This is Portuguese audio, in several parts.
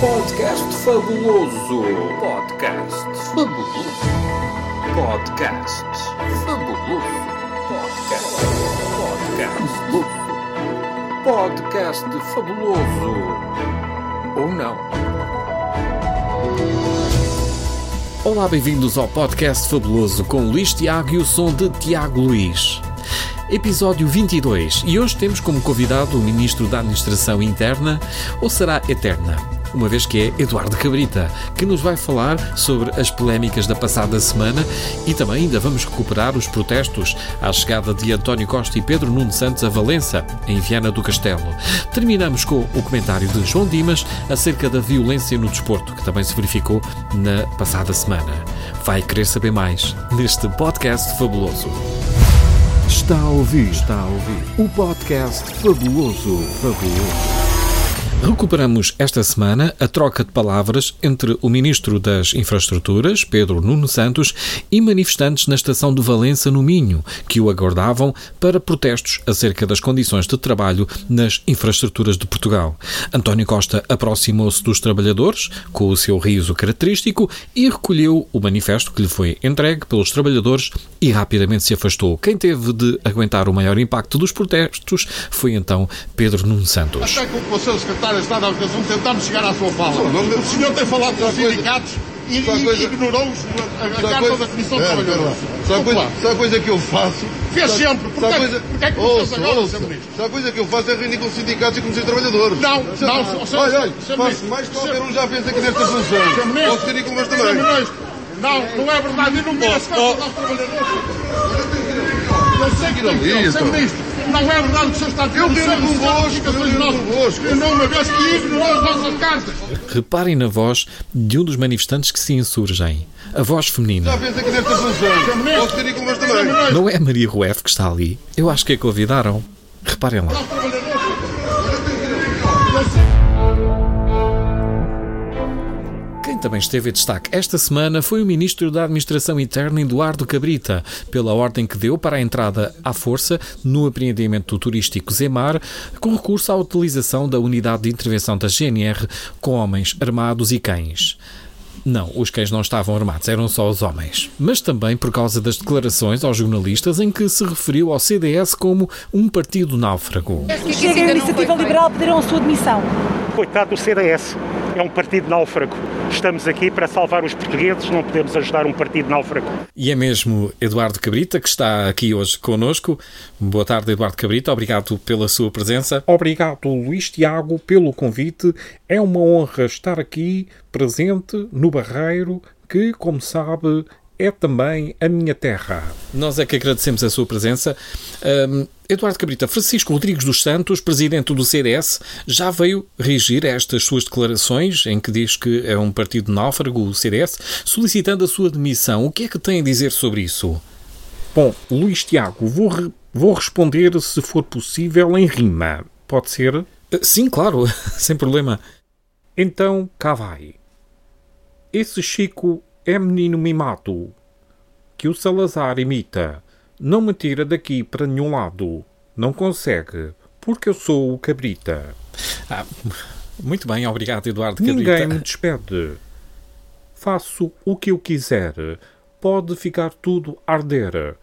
Podcast fabuloso. Podcast fabuloso. Podcast fabuloso. Podcast. Podcast. Podcast fabuloso. Ou não? Olá, bem-vindos ao Podcast Fabuloso com Luís Tiago e o som de Tiago Luís. Episódio 22 e hoje temos como convidado o Ministro da Administração Interna, ou será Eterna? Uma vez que é Eduardo Cabrita, que nos vai falar sobre as polémicas da passada semana e também ainda vamos recuperar os protestos à chegada de António Costa e Pedro Nuno Santos a Valença, em Viana do Castelo. Terminamos com o comentário de João Dimas acerca da violência no desporto, que também se verificou na passada semana. Vai querer saber mais neste podcast fabuloso. Está a ouvir, está a ouvir o podcast fabuloso, fabuloso. Recuperamos esta semana a troca de palavras entre o Ministro das Infraestruturas, Pedro Nuno Santos, e manifestantes na estação de Valença, no Minho, que o aguardavam para protestos acerca das condições de trabalho nas infraestruturas de Portugal. António Costa aproximou-se dos trabalhadores, com o seu riso característico, e recolheu o manifesto que lhe foi entregue pelos trabalhadores e rapidamente se afastou. Quem teve de aguentar o maior impacto dos protestos foi então Pedro Nuno Santos. Até que o seu secretário de Estado da Educação tentamos chegar à sua fala. O senhor tem falado com os sindicatos e, e ignorou-os a, a carta coisa- da Comissão de É, Trabalhadores. a Desculpa coisa, a coisa que eu faço? Fez Sabe- sempre. Porquê- a coisa- porquê é que não Ouça, fez agora, ouça. Ministro? A coisa que eu faço é reunir com os sindicatos e com os trabalhadores. Não, Sabe- não, Sr. Olha, olha, Sr. faço Ministro. mais que qualquer um já fez aqui nesta função. Sr. Ministro. Posso reunir com Sr. também. Não, não é verdade. E não merece Oh, aos trabalhadores. Eu sei que tem que Isso. Sr. Ministro, não é verdade o que o senhor está a dizer. Eu O senhor- quero o senhor convosco, eu nossas. convosco. E não uma vez que ignorou as nossas cartas. Reparem na voz de um dos manifestantes que se insurgem. A voz feminina. Já fez aqui nesta função. Posso reunir com os também. Não é a Maria Rueff que está ali. Eu acho que a convidaram. Reparem lá. Quem também esteve em destaque esta semana foi o Ministro da Administração Interna, Eduardo Cabrita, pela ordem que deu para a entrada à força no apreendimento turístico Zemar, com recurso à utilização da unidade de intervenção da GNR com homens armados e cães. Não, os cães não estavam armados, eram só os homens. Mas também por causa das declarações aos jornalistas em que se referiu ao CDS como um partido náufrago. Chega a Iniciativa Liberal pediram a sua demissão. Coitado do CDS, é um partido náufrago. Estamos aqui para salvar os portugueses, não podemos ajudar um partido náufrago. E é mesmo Eduardo Cabrita que está aqui hoje connosco. Boa tarde, Eduardo Cabrita. Obrigado pela sua presença. Obrigado, Luís Tiago, pelo convite. É uma honra estar aqui presente no Barreiro, que, como sabe, é também a minha terra. Nós é que agradecemos a sua presença. Hum, Eduardo Cabrita, Francisco Rodrigues dos Santos, presidente do CDS, já veio reagir a estas suas declarações em que diz que é um partido náufrago, o CDS, solicitando a sua demissão. O que é que tem a dizer sobre isso? Bom, Luís Tiago, vou, re- vou responder, se for possível, em rima. Pode ser? Uh, Sim, claro, sem problema. Então, cá vai. Esse Chico é menino mimado, que o Salazar imita. Não me tira daqui para nenhum lado. Não consegue, porque eu sou o cabrita. Ah, muito bem, obrigado, Eduardo Ninguém Cabrita. me despede. Faço o que eu quiser. Pode ficar tudo arder.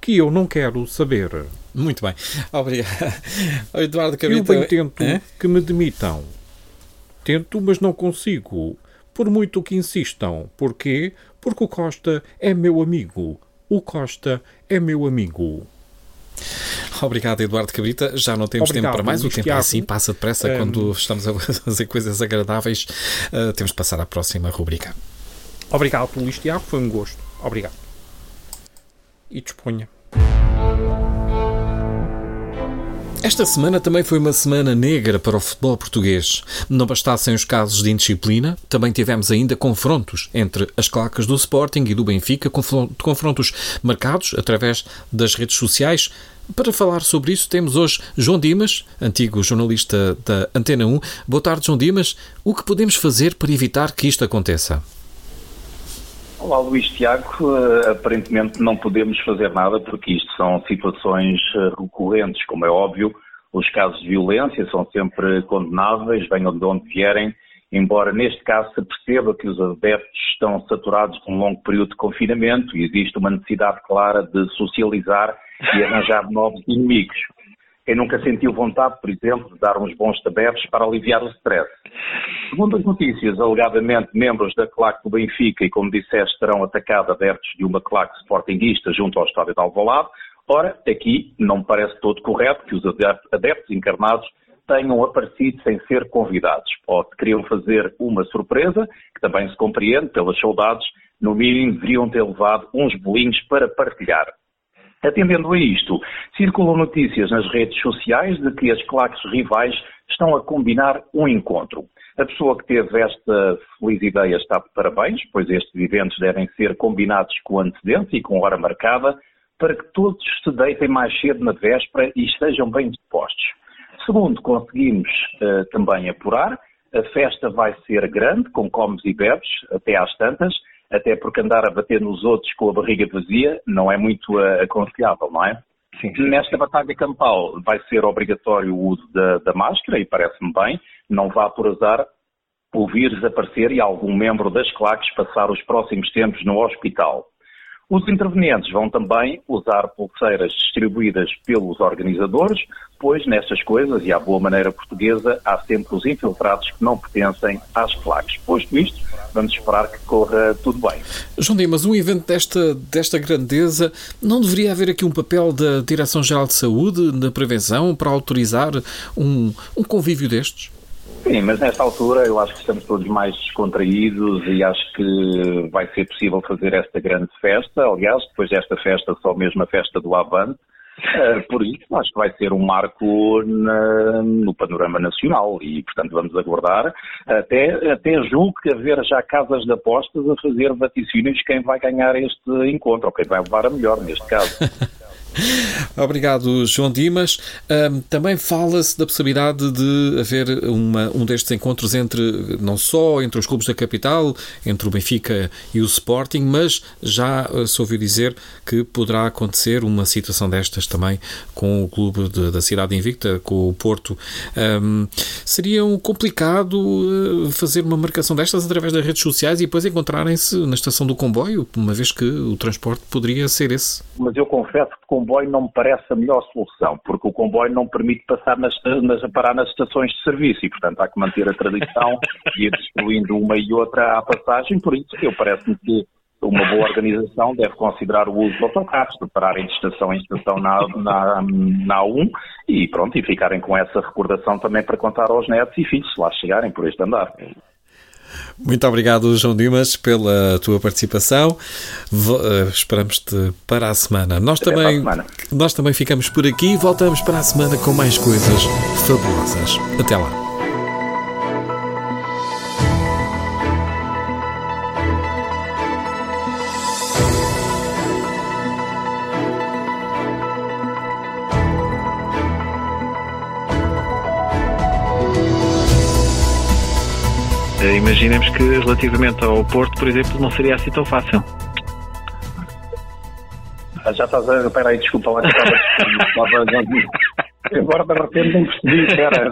Que eu não quero saber. Muito bem, obrigado. Eduardo Eu Cabrita. bem tento Hã? que me demitam. Tento, mas não consigo. Por muito que insistam. Porquê? Porque o Costa é meu amigo. O Costa é meu amigo. Obrigado, Eduardo Cabrita. Já não temos Obrigado, tempo para mais. O tempo é Tiago. assim, passa depressa Hum. quando estamos a fazer coisas agradáveis. Ah, temos de passar à próxima rubrica. Obrigado, Luís Tiago. Foi um gosto. Obrigado. E disponha. Esta semana também foi uma semana negra para o futebol português. Não bastassem os casos de indisciplina, também tivemos ainda confrontos entre as clacas do Sporting e do Benfica, confron- confrontos marcados através das redes sociais. Para falar sobre isso, temos hoje João Dimas, antigo jornalista da Antena 1. Boa tarde, João Dimas. O que podemos fazer para evitar que isto aconteça? Olá, Luís Tiago. Eh, aparentemente não podemos fazer nada porque isto são situações eh, recorrentes, como é óbvio. Os casos de violência são sempre condenáveis, venham de onde vierem, embora neste caso se perceba que os adeptos estão saturados de um longo período de confinamento e existe uma necessidade clara de socializar e arranjar novos inimigos. Quem nunca sentiu vontade, por exemplo, de dar uns bons tabetes para aliviar o stress. Segundo as notícias, alegadamente membros da claque do Benfica e, como disseste, terão atacado adeptos de uma claque sportinguista junto ao estádio de Alvalade. Ora, aqui não me parece todo correto que os adeptos encarnados tenham aparecido sem ser convidados. Ou queriam fazer uma surpresa, que também se compreende pelas saudades, no mínimo deveriam ter levado uns bolinhos para partilhar. Atendendo a isto, circulam notícias nas redes sociais de que as claques rivais estão a combinar um encontro. A pessoa que teve esta feliz ideia está de parabéns, pois estes eventos devem ser combinados com antecedência e com hora marcada, para que todos se deitem mais cedo na véspera e estejam bem dispostos. Segundo, conseguimos uh, também apurar, a festa vai ser grande, com comes e bebes, até às tantas, até porque andar a bater nos outros com a barriga vazia não é muito uh, aconselhável, não é? Sim, sim. Nesta batalha campal vai ser obrigatório o uso da, da máscara, e parece-me bem, não vá por azar o vírus aparecer e algum membro das claques passar os próximos tempos no hospital. Os intervenientes vão também usar pulseiras distribuídas pelos organizadores, pois nestas coisas, e à boa maneira portuguesa, há sempre os infiltrados que não pertencem às claques. Posto isto, vamos esperar que corra tudo bem. João Dimas, um evento desta, desta grandeza, não deveria haver aqui um papel da Direção-Geral de Saúde na prevenção para autorizar um, um convívio destes? Sim, mas nesta altura eu acho que estamos todos mais descontraídos e acho que vai ser possível fazer esta grande festa. Aliás, depois desta festa, só mesmo a festa do Avante. Uh, por isso, acho que vai ser um marco na, no panorama nacional e, portanto, vamos aguardar. Até, até julgo que haver já casas de apostas a fazer vaticínios quem vai ganhar este encontro, ou quem vai levar a melhor neste caso. Obrigado, João Dimas. Um, também fala-se da possibilidade de haver uma, um destes encontros entre, não só entre os clubes da capital, entre o Benfica e o Sporting, mas já uh, se ouviu dizer que poderá acontecer uma situação destas também com o clube de, da cidade invicta, com o Porto. Um, seria um complicado uh, fazer uma marcação destas através das redes sociais e depois encontrarem-se na estação do comboio, uma vez que o transporte poderia ser esse. Mas eu confesso que comboio não me parece a melhor solução, porque o comboio não permite passar nas, nas, parar nas estações de serviço e, portanto, há que manter a tradição e ir destruindo uma e outra à passagem. Por isso, eu parece-me que uma boa organização deve considerar o uso de autocarros, de pararem de estação em estação na, na, na A1 e pronto, e ficarem com essa recordação também para contar aos netos e filhos, se lá chegarem por este andar. Muito obrigado, João Dimas, pela tua participação. Uh, Esperamos-te para a semana. Nós também, semana. nós também ficamos por aqui e voltamos para a semana com mais coisas fabulosas. Até lá. Imaginemos que relativamente ao Porto, por exemplo, não seria assim tão fácil. Ah, já estás a. Espera aí, desculpa lá que estava. Agora de repente não percebi, espera.